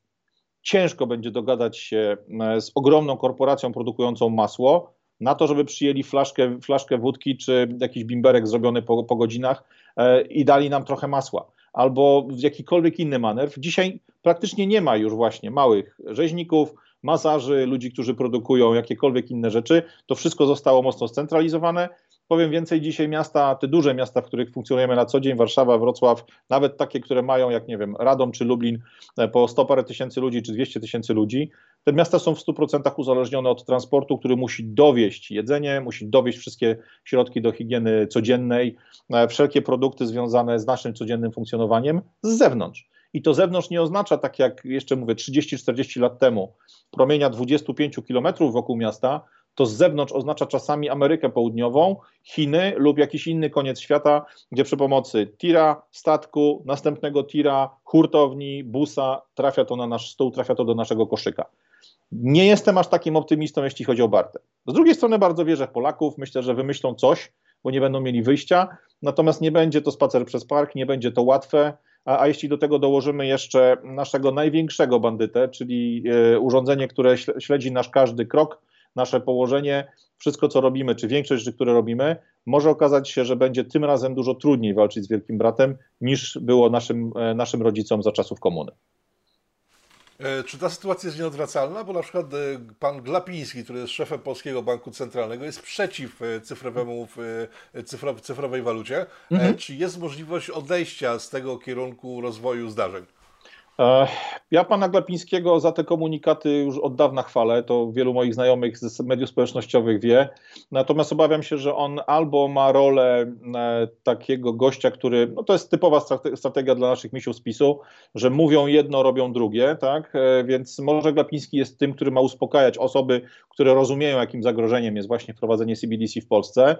Ciężko będzie dogadać się e, z ogromną korporacją produkującą masło na to, żeby przyjęli flaszkę, flaszkę wódki czy jakiś bimberek zrobiony po, po godzinach e, i dali nam trochę masła albo w jakikolwiek inny manewr. Dzisiaj praktycznie nie ma już właśnie małych rzeźników, masaży, ludzi, którzy produkują jakiekolwiek inne rzeczy. To wszystko zostało mocno scentralizowane. Powiem więcej, dzisiaj miasta, te duże miasta, w których funkcjonujemy na co dzień, Warszawa, Wrocław, nawet takie, które mają, jak nie wiem, Radom czy Lublin, e, po 100 parę tysięcy ludzi czy 200 tysięcy ludzi, te miasta są w 100% uzależnione od transportu, który musi dowieść jedzenie, musi dowieść wszystkie środki do higieny codziennej, e, wszelkie produkty związane z naszym codziennym funkcjonowaniem z zewnątrz. I to zewnątrz nie oznacza, tak jak jeszcze mówię, 30-40 lat temu, promienia 25 km wokół miasta, to z zewnątrz oznacza czasami Amerykę Południową, Chiny lub jakiś inny koniec świata, gdzie przy pomocy tira, statku, następnego tira, hurtowni, busa trafia to na nasz stół, trafia to do naszego koszyka. Nie jestem aż takim optymistą, jeśli chodzi o Bartę. Z drugiej strony bardzo wierzę w Polaków, myślę, że wymyślą coś, bo nie będą mieli wyjścia, natomiast nie będzie to spacer przez park, nie będzie to łatwe, a, a jeśli do tego dołożymy jeszcze naszego największego bandytę, czyli e, urządzenie, które śledzi nasz każdy krok, nasze położenie, wszystko co robimy, czy większość rzeczy, które robimy, może okazać się, że będzie tym razem dużo trudniej walczyć z Wielkim Bratem niż było naszym, e, naszym rodzicom za czasów komuny. E, czy ta sytuacja jest nieodwracalna? Bo na przykład e, pan Glapiński, który jest szefem Polskiego Banku Centralnego, jest przeciw e, cyfrowemu, cyfrowej walucie. Mhm. Czy jest możliwość odejścia z tego kierunku rozwoju zdarzeń? Ja pana Glapińskiego za te komunikaty już od dawna chwalę, to wielu moich znajomych z mediów społecznościowych wie. Natomiast obawiam się, że on albo ma rolę e, takiego gościa, który, no to jest typowa strategia dla naszych misiów z że mówią jedno, robią drugie, tak? E, więc może Glapiński jest tym, który ma uspokajać osoby, które rozumieją, jakim zagrożeniem jest właśnie wprowadzenie CBDC w Polsce.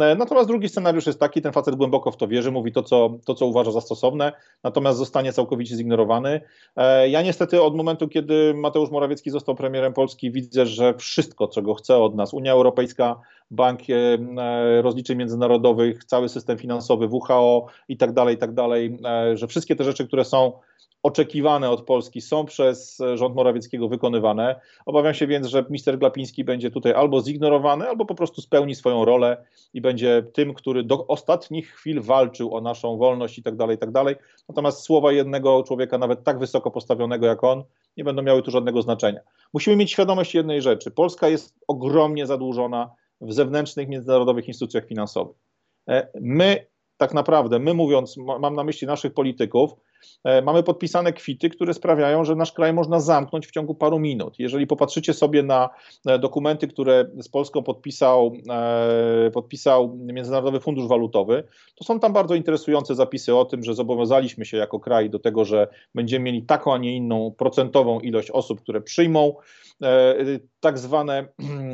E, natomiast drugi scenariusz jest taki, ten facet głęboko w to wierzy, mówi to, co, to, co uważa za stosowne, natomiast zostanie całkowicie zignorowany. E, ja niestety od momentu, kiedy Mateusz Morawiecki został premierem Polski, widzę, że wszystko, czego chce od nas Unia Europejska, Bank e, Rozliczeń Międzynarodowych, cały system finansowy, WHO i tak dalej, i tak dalej, że wszystkie te rzeczy, które są oczekiwane od Polski są przez rząd Morawieckiego wykonywane. Obawiam się więc, że minister Glapiński będzie tutaj albo zignorowany, albo po prostu spełni swoją rolę i będzie tym, który do ostatnich chwil walczył o naszą wolność i tak dalej, i tak dalej. Natomiast słowa jednego człowieka, nawet tak wysoko postawionego jak on, nie będą miały tu żadnego znaczenia. Musimy mieć świadomość jednej rzeczy. Polska jest ogromnie zadłużona w zewnętrznych, międzynarodowych instytucjach finansowych. E, my tak naprawdę, my mówiąc, mam na myśli naszych polityków, e, mamy podpisane kwity, które sprawiają, że nasz kraj można zamknąć w ciągu paru minut. Jeżeli popatrzycie sobie na e, dokumenty, które z Polską podpisał, podpisał Międzynarodowy Fundusz Walutowy, to są tam bardzo interesujące zapisy o tym, że zobowiązaliśmy się jako kraj do tego, że będziemy mieli taką, a nie inną procentową ilość osób, które przyjmą tak zwane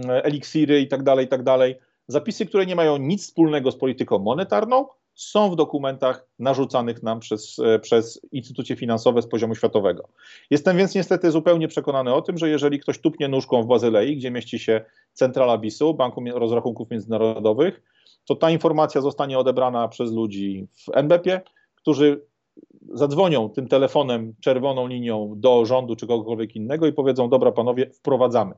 eliksiry i tak dalej, i tak dalej Zapisy, które nie mają nic wspólnego z polityką monetarną, są w dokumentach narzucanych nam przez, e, przez instytucje finansowe z poziomu światowego. Jestem więc niestety zupełnie przekonany o tym, że jeżeli ktoś tupnie nóżką w Bazylei, gdzie mieści się centrala BIS-u, Banku Rozrachunków Międzynarodowych, to ta informacja zostanie odebrana przez ludzi w NBP, którzy zadzwonią tym telefonem, czerwoną linią do rządu czy kogokolwiek innego i powiedzą: Dobra, panowie, wprowadzamy.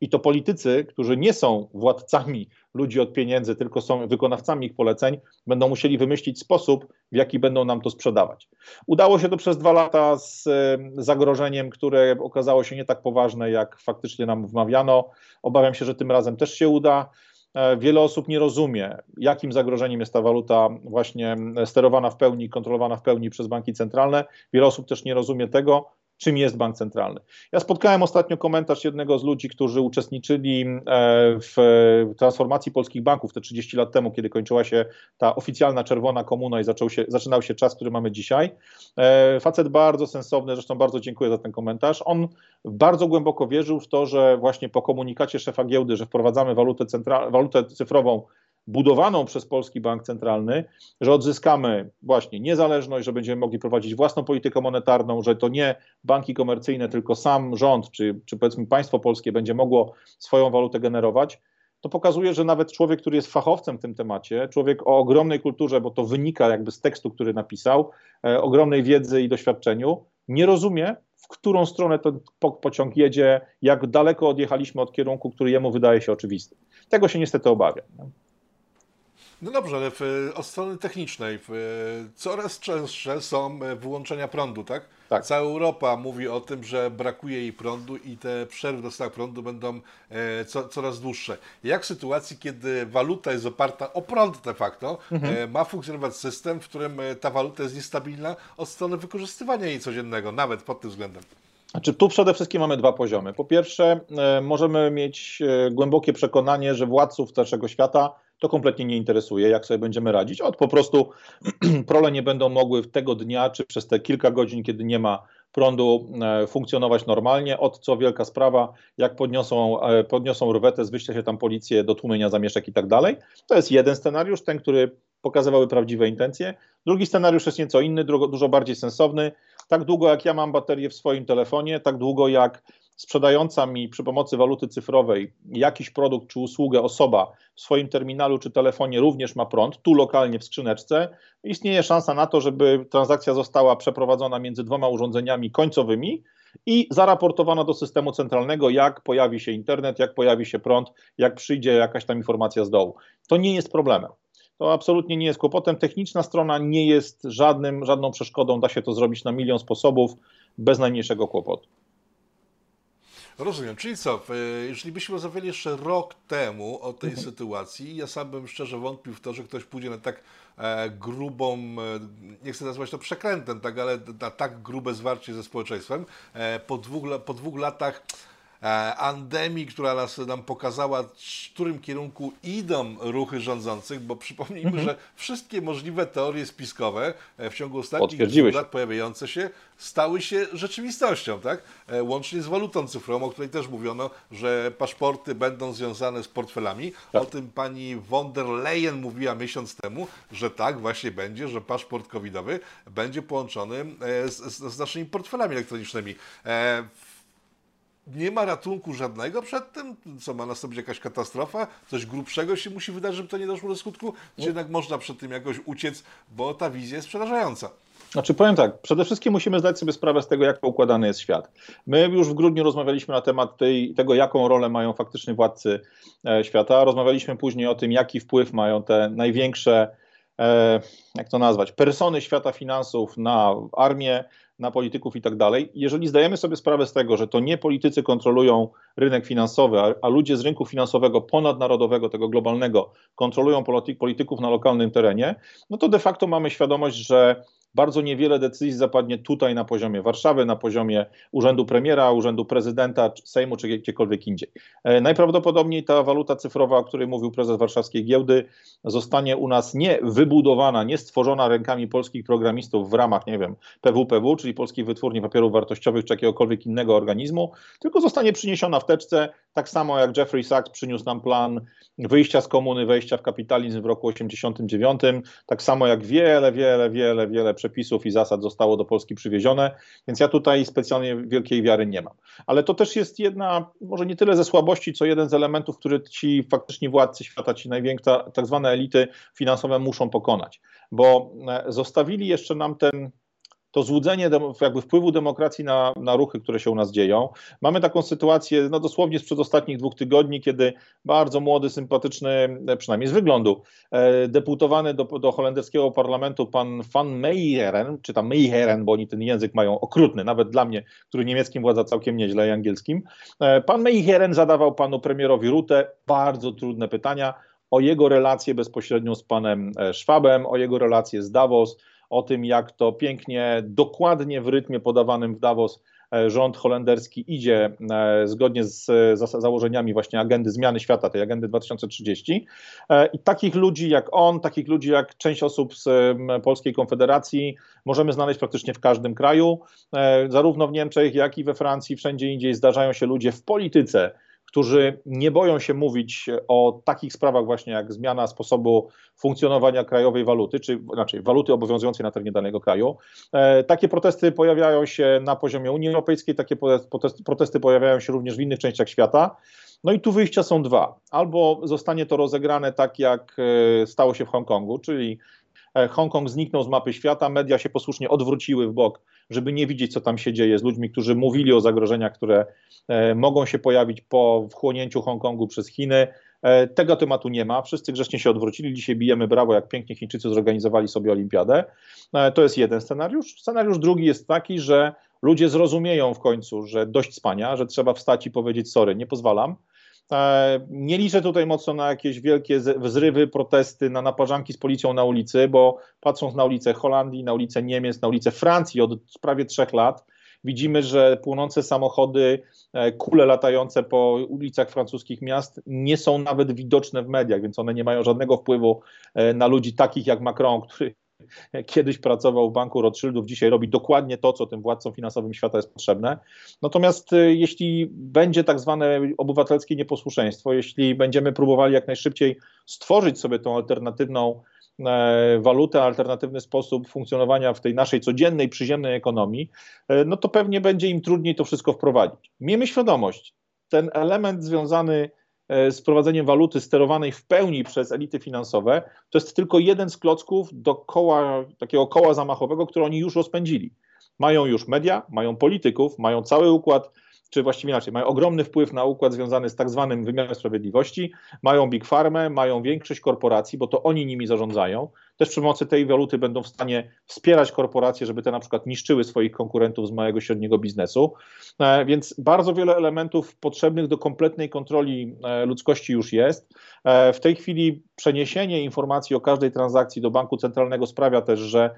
I to politycy, którzy nie są władcami ludzi od pieniędzy, tylko są wykonawcami ich poleceń, będą musieli wymyślić sposób, w jaki będą nam to sprzedawać. Udało się to przez dwa lata z zagrożeniem, które okazało się nie tak poważne, jak faktycznie nam wmawiano. Obawiam się, że tym razem też się uda. E, wiele osób nie rozumie, jakim zagrożeniem jest ta waluta właśnie sterowana w pełni, kontrolowana w pełni przez banki centralne. Wiele osób też nie rozumie tego, czym jest bank centralny. Ja spotkałem ostatnio komentarz jednego z ludzi, którzy uczestniczyli e, w transformacji polskich banków te 30 lat temu, kiedy kończyła się ta oficjalna czerwona komuna i zaczął się, zaczynał się czas, który mamy dzisiaj. E, facet bardzo sensowny, zresztą bardzo dziękuję za ten komentarz. On bardzo głęboko wierzył w to, że właśnie po komunikacie szefa giełdy, że wprowadzamy walutę, centra- walutę cyfrową budowaną przez Polski Bank Centralny, że odzyskamy właśnie niezależność, że będziemy mogli prowadzić własną politykę monetarną, że to nie banki komercyjne, tylko sam rząd, czy, czy powiedzmy państwo polskie będzie mogło swoją walutę generować, to pokazuje, że nawet człowiek, który jest fachowcem w tym temacie, człowiek o ogromnej kulturze, bo to wynika jakby z tekstu, który napisał, e, ogromnej wiedzy i doświadczeniu, nie rozumie, w którą stronę ten pociąg jedzie, jak daleko odjechaliśmy od kierunku, który jemu wydaje się oczywisty. Tego się niestety obawiam. No dobrze, ale w, od strony technicznej w, coraz częstsze są e, wyłączenia prądu, tak? Tak. Cała Europa mówi o tym, że brakuje jej prądu i te przerwy w dostawach prądu będą e, co, coraz dłuższe. Jak w sytuacji, kiedy waluta jest oparta o prąd de facto, mhm. e, ma funkcjonować system, w którym e, ta waluta jest niestabilna od strony wykorzystywania jej codziennego, nawet pod tym względem? Znaczy, tu przede wszystkim mamy dwa poziomy. Po pierwsze, e, możemy mieć e, głębokie przekonanie, że władców naszego świata to kompletnie nie interesuje, jak sobie będziemy radzić. Od po prostu prole nie będą mogły tego dnia, czy przez te kilka godzin, kiedy nie ma prądu, e, funkcjonować normalnie. Od co wielka sprawa, jak podniosą, e, podniosą rwetę, wyśle się tam policję do tłumienia zamieszek i tak dalej. To jest jeden scenariusz, ten, który pokazywały prawdziwe intencje. Drugi scenariusz jest nieco inny, dużo bardziej sensowny. Tak długo jak ja mam baterię w swoim telefonie, tak długo jak sprzedająca mi przy pomocy waluty cyfrowej jakiś produkt czy usługę osoba w swoim terminalu czy telefonie również ma prąd, tu lokalnie w skrzyneczce, istnieje szansa na to, żeby transakcja została przeprowadzona między dwoma urządzeniami końcowymi i zaraportowana do systemu centralnego, jak pojawi się internet, jak pojawi się prąd, jak przyjdzie jakaś tam informacja z dołu. To nie jest problemem. To absolutnie nie jest kłopotem. Techniczna strona nie jest żadnym, żadną przeszkodą. Da się to zrobić na milion sposobów bez najmniejszego kłopotu. Rozumiem. Czyli co, jeżeli byśmy rozmawiali jeszcze rok temu o tej mhm. sytuacji, ja sam bym szczerze wątpił w to, że ktoś pójdzie na tak e, grubą, e, nie chcę nazwać to przekrętem, tak, ale na tak grube zwarcie ze społeczeństwem. E, po, dwóch, po dwóch latach E, Andemii, która nas, nam pokazała, w którym kierunku idą ruchy rządzących, bo przypomnijmy, mhm. że wszystkie możliwe teorie spiskowe e, w ciągu ostatnich lat pojawiające się stały się rzeczywistością, tak? E, łącznie z walutą cyfrową, o której też mówiono, że paszporty będą związane z portfelami. Tak. O tym pani von der Leyen mówiła miesiąc temu, że tak właśnie będzie, że paszport covidowy będzie połączony z, z, z naszymi portfelami elektronicznymi nie ma ratunku żadnego przed tym, co ma nastąpić jakaś katastrofa, coś grubszego się musi wydarzyć, żeby to nie doszło do skutku, czy jednak można przed tym jakoś uciec, bo ta wizja jest przerażająca. Znaczy powiem tak, przede wszystkim musimy zdać sobie sprawę z tego, jak poukładany jest świat. My już w grudniu rozmawialiśmy na temat tej, tego, jaką rolę mają faktycznie władcy e, świata. Rozmawialiśmy później o tym, jaki wpływ mają te największe, e, jak to nazwać, persony świata finansów na armię, na polityków i tak dalej. Jeżeli zdajemy sobie sprawę z tego, że to nie politycy kontrolują rynek finansowy, a, a ludzie z rynku finansowego ponadnarodowego, tego globalnego, kontrolują polityków na lokalnym terenie, no to de facto mamy świadomość, że bardzo niewiele decyzji zapadnie tutaj na poziomie Warszawy, na poziomie urzędu premiera, urzędu prezydenta, Sejmu czy gdziekolwiek indziej. E, najprawdopodobniej ta waluta cyfrowa, o której mówił prezes warszawskiej giełdy, zostanie u nas nie wybudowana, nie stworzona rękami polskich programistów w ramach, nie wiem, PWPW, czyli Polskiej Wytwórni Papierów Wartościowych czy jakiegokolwiek innego organizmu, tylko zostanie przyniesiona w teczce, tak samo jak Jeffrey Sachs przyniósł nam plan wyjścia z komuny, wejścia w kapitalizm w roku 89, tak samo jak wiele, wiele, wiele, wiele przepisów i zasad zostało do Polski przywiezione, więc ja tutaj specjalnie wielkiej wiary nie mam. Ale to też jest jedna, może nie tyle ze słabości, co jeden z elementów, który ci faktycznie władcy świata, ci największe, tak zwane elity finansowe muszą pokonać, bo e, zostawili jeszcze nam ten to złudzenie jakby wpływu demokracji na, na ruchy, które się u nas dzieją. Mamy taką sytuację, no dosłownie sprzed ostatnich dwóch tygodni, kiedy bardzo młody, sympatyczny, przynajmniej z wyglądu, e, deputowany do, do holenderskiego parlamentu pan Van Meijeren, czy tam Meijeren, bo oni ten język mają okrutny, nawet dla mnie, który niemieckim władza całkiem nieźle i angielskim. E, pan Meijeren zadawał panu premierowi Rutę bardzo trudne pytania o jego relację bezpośrednio z panem e, Schwabem, o jego relację z Davos, o tym, jak to pięknie, dokładnie w rytmie podawanym w Davos e, rząd holenderski idzie e, zgodnie z założeniami właśnie agendy zmiany świata, tej agendy 2030. E, I takich ludzi jak on, takich ludzi jak część osób z Polskiej Konfederacji możemy znaleźć praktycznie w każdym kraju. Zarówno w Niemczech, jak i we Francji, wszędzie indziej zdarzają się ludzie w polityce, którzy nie boją się mówić o takich sprawach właśnie jak zmiana sposobu funkcjonowania krajowej waluty, czy znaczy waluty obowiązującej na terenie danego kraju. E, takie protesty pojawiają się na poziomie Unii Europejskiej, takie protesty pojawiają się również w innych częściach świata. No i tu wyjścia są dwa. Albo zostanie to rozegrane tak, jak e, stało się w Hongkongu, czyli e, Hongkong zniknął z mapy świata, media się posłusznie odwróciły w bok żeby nie widzieć, co tam się dzieje z ludźmi, którzy mówili o zagrożeniach, które e, mogą się pojawić po wchłonięciu Hongkongu przez Chiny. E, tego tematu nie ma. Wszyscy grzecznie się odwrócili. Dzisiaj bijemy brawo, jak pięknie Chińczycy zorganizowali sobie olimpiadę. E, to jest jeden scenariusz. Scenariusz drugi jest taki, że ludzie zrozumieją w końcu, że dość spania, że trzeba wstać i powiedzieć sorry, nie pozwalam. E, nie liczę tutaj mocno na jakieś wielkie wzrywy, protesty, na naparzanki z policją na ulicy, bo patrząc na ulicę Holandii, na ulicę Niemiec, na ulicę Francji od prawie trzech lat, widzimy, że płonące samochody, e, kule latające po ulicach francuskich miast nie są nawet widoczne w mediach, więc one nie mają żadnego wpływu e, na ludzi takich jak Macron, który kiedyś pracował w banku Rothschildów, dzisiaj robi dokładnie to, co tym władcom finansowym świata jest potrzebne. Natomiast y, jeśli będzie tak zwane obywatelskie nieposłuszeństwo, jeśli będziemy próbowali jak najszybciej stworzyć sobie tą alternatywną e, walutę, alternatywny sposób funkcjonowania w tej naszej codziennej, przyziemnej ekonomii, e, no to pewnie będzie im trudniej to wszystko wprowadzić. Miejmy świadomość, ten element związany E, z prowadzeniem waluty sterowanej w pełni przez elity finansowe, to jest tylko jeden z klocków do koła, takiego koła zamachowego, które oni już rozpędzili. Mają już media, mają polityków, mają cały układ czy właściwie inaczej, mają ogromny wpływ na układ związany z tak zwanym wymiarem sprawiedliwości, mają big farmę, mają większość korporacji, bo to oni nimi zarządzają. Też przy pomocy tej waluty będą w stanie wspierać korporacje, żeby te na przykład niszczyły swoich konkurentów z małego średniego biznesu. E, więc bardzo wiele elementów potrzebnych do kompletnej kontroli e, ludzkości już jest. E, w tej chwili przeniesienie informacji o każdej transakcji do banku centralnego sprawia też, że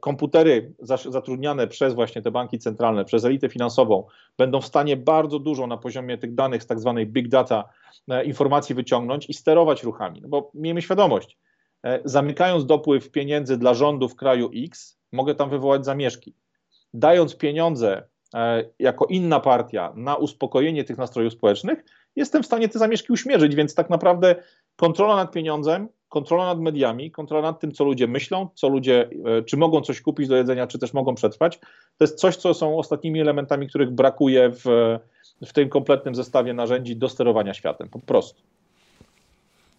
komputery zatrudniane przez właśnie te banki centralne, przez elitę finansową, będą w stanie bardzo dużo na poziomie tych danych z tak zwanej big data e, informacji wyciągnąć i sterować ruchami. No bo miejmy świadomość, e, zamykając dopływ pieniędzy dla rządu w kraju X, mogę tam wywołać zamieszki. Dając pieniądze jako inna partia na uspokojenie tych nastrojów społecznych, jestem w stanie te zamieszki uśmierzyć, więc tak naprawdę kontrola nad pieniądzem kontrola nad mediami, kontrola nad tym, co ludzie myślą, co ludzie, e, czy mogą coś kupić do jedzenia, czy też mogą przetrwać, to jest coś, co są ostatnimi elementami, których brakuje w, w tym kompletnym zestawie narzędzi do sterowania światem, po prostu.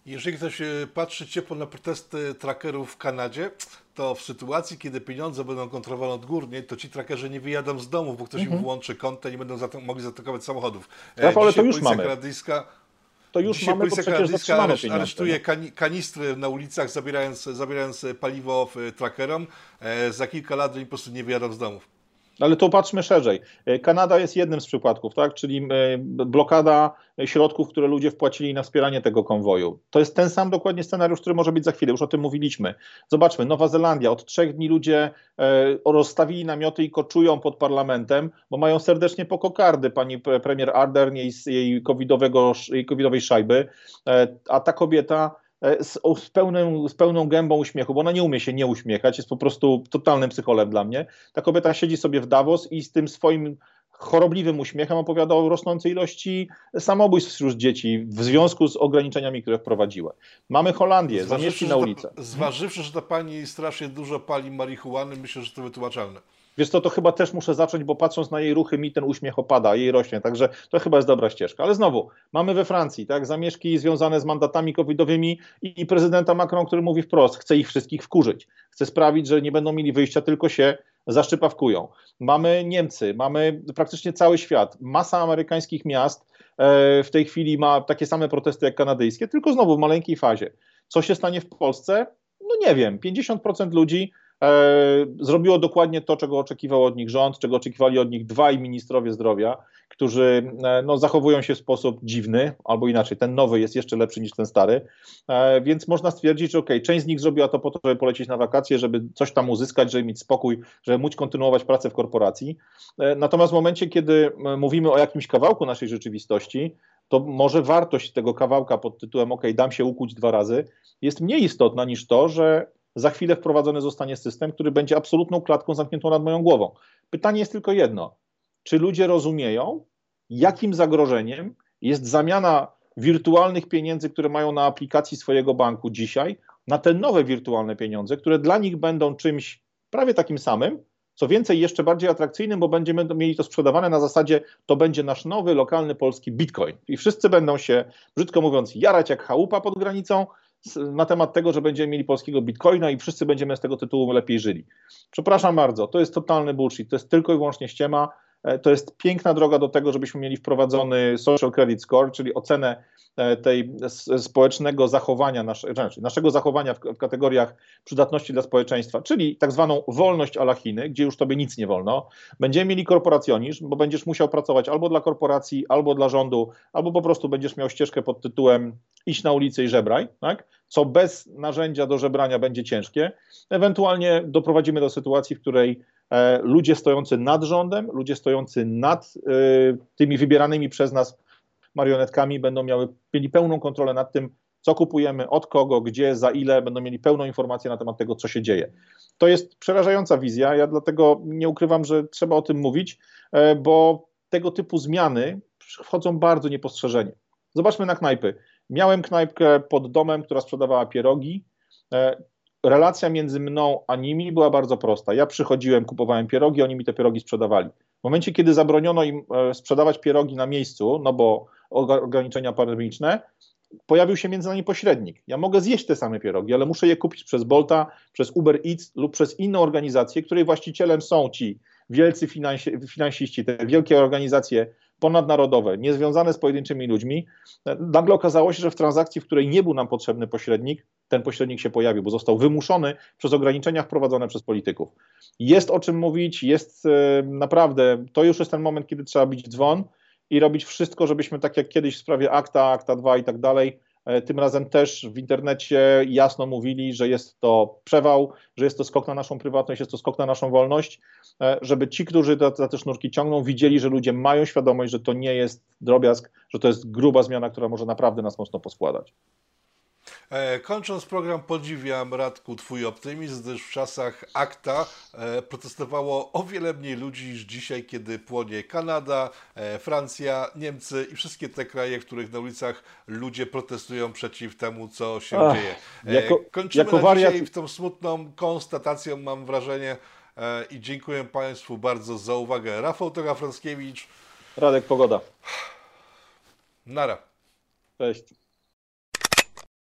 Jeżeli ktoś e, patrzy ciepło na protesty trackerów w Kanadzie, to w sytuacji, kiedy pieniądze będą kontrolowane odgórnie, to ci trackerzy nie wyjadą z domu, bo ktoś im włączy konto i nie będą mogli zaatakować samochodów. E, Rafał, ale to już mamy. Kanadyjska, To już dzisiaj mamy, bo policja przecież areszt, aresztuje kani- kanistry na ulicach, zabierając, zabierając paliwo w- trackerom. E, za kilka lat oni po prostu nie wyjadą z domów. Ale to patrzmy szerzej. E, Kanada jest jednym z przypadków, tak? czyli e, blokada środków, które ludzie wpłacili na wspieranie tego konwoju. To jest ten sam dokładnie scenariusz, który może być za chwilę, już o tym mówiliśmy. Zobaczmy, Nowa Zelandia, od trzech dni ludzie e, rozstawili namioty i koczują pod parlamentem, bo mają serdecznie po kokardy pani pre- premier Ardern jej, jej, covidowego, jej covidowej szajby, a ta kobieta z, o, z, pełną, z pełną gębą uśmiechu, bo ona nie umie się nie uśmiechać, jest po prostu totalnym psycholem dla mnie. Ta kobieta siedzi sobie w Davos i z tym swoim chorobliwym uśmiechem opowiada o rosnącej ilości samobójstw wśród dzieci w związku z ograniczeniami, które wprowadziły. Mamy Holandię, zamieszki na ulicę. Zważywszy, że ta pani strasznie dużo pali marihuany, myślę, że to wytłumaczalne. Wiesz co, to chyba też muszę zacząć, bo patrząc na jej ruchy, mi ten uśmiech opada, jej rośnie, także to chyba jest dobra ścieżka. Ale znowu, mamy we Francji, tak, zamieszki związane z mandatami covidowymi i, i prezydenta Macron, który mówi wprost, chce ich wszystkich wkurzyć, chce sprawić, że nie będą mieli wyjścia, tylko się zaszczypawkują. Mamy Niemcy, mamy praktycznie cały świat, masa amerykańskich miast e, w tej chwili ma takie same protesty jak kanadyjskie, tylko znowu w maleńkiej fazie. Co się stanie w Polsce? No nie wiem, 50% ludzi zrobiło dokładnie to, czego oczekiwał od nich rząd, czego oczekiwali od nich dwaj ministrowie zdrowia, którzy e, no, zachowują się w sposób dziwny, albo inaczej, ten nowy jest jeszcze lepszy niż ten stary, e, więc można stwierdzić, że ok, część z nich zrobiła to po to, żeby polecieć na wakacje, żeby coś tam uzyskać, żeby mieć spokój, żeby móc kontynuować pracę w korporacji. E, natomiast w momencie, kiedy mówimy o jakimś kawałku naszej rzeczywistości, to może wartość tego kawałka pod tytułem OK, dam się ukuć dwa razy, jest mniej istotna niż to, że za chwilę wprowadzony zostanie system, który będzie absolutną klatką zamkniętą nad moją głową. Pytanie jest tylko jedno: czy ludzie rozumieją, jakim zagrożeniem jest zamiana wirtualnych pieniędzy, które mają na aplikacji swojego banku dzisiaj, na te nowe wirtualne pieniądze, które dla nich będą czymś prawie takim samym, co więcej, jeszcze bardziej atrakcyjnym, bo będziemy mieli to sprzedawane na zasadzie, to będzie nasz nowy, lokalny polski bitcoin. I wszyscy będą się, brzydko mówiąc, jarać jak chałupa pod granicą na temat tego, że będziemy mieli polskiego bitcoina i wszyscy będziemy z tego tytułu lepiej żyli. Przepraszam bardzo, to jest totalny bullshit, to jest tylko i wyłącznie ściema. To jest piękna droga do tego, żebyśmy mieli wprowadzony social credit score, czyli ocenę tej społecznego zachowania, nasze, znaczy naszego zachowania w, kategoriach przydatności dla społeczeństwa, czyli tak zwaną wolność a la Chiny, gdzie już tobie nic nie wolno. Będziemy mieli korporacjonizm, bo będziesz musiał pracować albo dla korporacji, albo dla rządu, albo po prostu będziesz miał ścieżkę pod tytułem iść na ulicę i żebraj, tak? co bez narzędzia do żebrania będzie ciężkie. Ewentualnie doprowadzimy do sytuacji, w której e, ludzie stojący nad rządem, ludzie stojący nad e, tymi wybieranymi przez nas marionetkami będą miały, mieli pełną kontrolę nad tym, co kupujemy, od kogo, gdzie, za ile, będą mieli pełną informację na temat tego, co się dzieje. To jest przerażająca wizja, ja dlatego nie ukrywam, że trzeba o tym mówić, bo tego typu zmiany wchodzą bardzo niepostrzeżenie. Zobaczmy na knajpy. Miałem knajpkę pod domem, która sprzedawała pierogi. Relacja między mną a nimi była bardzo prosta. Ja przychodziłem, kupowałem pierogi, oni mi te pierogi sprzedawali. W momencie, kiedy zabroniono im sprzedawać pierogi na miejscu, no bo ograniczenia pandemiczne, pojawił się między nami pośrednik. Ja mogę zjeść te same pierogi, ale muszę je kupić przez Bolta, przez Uber Eats lub przez inną organizację, której właścicielem są ci wielcy finansi finansiści, te wielkie organizacje ponadnarodowe, niezwiązane z pojedynczymi ludźmi. Nagle okazało się, że w transakcji, w której nie był nam potrzebny pośrednik, ten pośrednik się pojawił, bo został wymuszony przez ograniczenia wprowadzone przez polityków. Jest o czym mówić, jest naprawdę, to już jest ten moment, kiedy trzeba bić dzwon i robić wszystko, żebyśmy tak jak kiedyś w sprawie akta, akta 2 i tak dalej, tym razem też w internecie jasno mówili, że jest to przewał, że jest to skok na naszą prywatność, jest to skok na naszą wolność, żeby ci, którzy za te sznurki ciągną, widzieli, że ludzie mają świadomość, że to nie jest drobiazg, że to jest gruba zmiana, która może naprawdę nas mocno poskładać. E, kończąc program, podziwiam Radku Twój optymizm, gdyż w czasach akta e, protestowało o wiele mniej ludzi niż dzisiaj, kiedy płonie Kanada, e, Francja, Niemcy i wszystkie te kraje, w których na ulicach ludzie protestują przeciw temu, co się Ach, dzieje. jako- Kończymy jako wariat- dzisiaj tą smutną konstatacją, mam wrażenie, i dziękuję Państwu bardzo za uwagę. Rafał Toga-Frąckiewicz, Radek Pogoda. nara. Cześć.